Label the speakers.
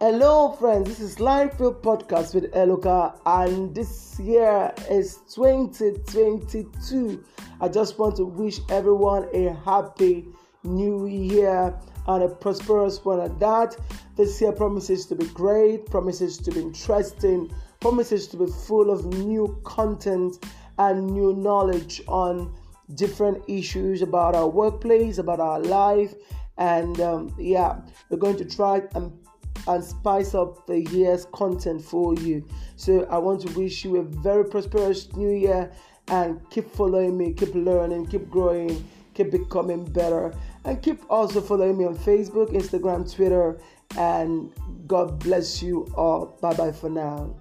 Speaker 1: Hello, friends. This is Livefield Podcast with Eloka, and this year is 2022. I just want to wish everyone a happy new year and a prosperous one at that. This year promises to be great, promises to be interesting, promises to be full of new content and new knowledge on different issues about our workplace, about our life, and um, yeah, we're going to try and and spice up the year's content for you. So I want to wish you a very prosperous new year and keep following me, keep learning, keep growing, keep becoming better, and keep also following me on Facebook, Instagram, Twitter, and God bless you all. Bye bye for now.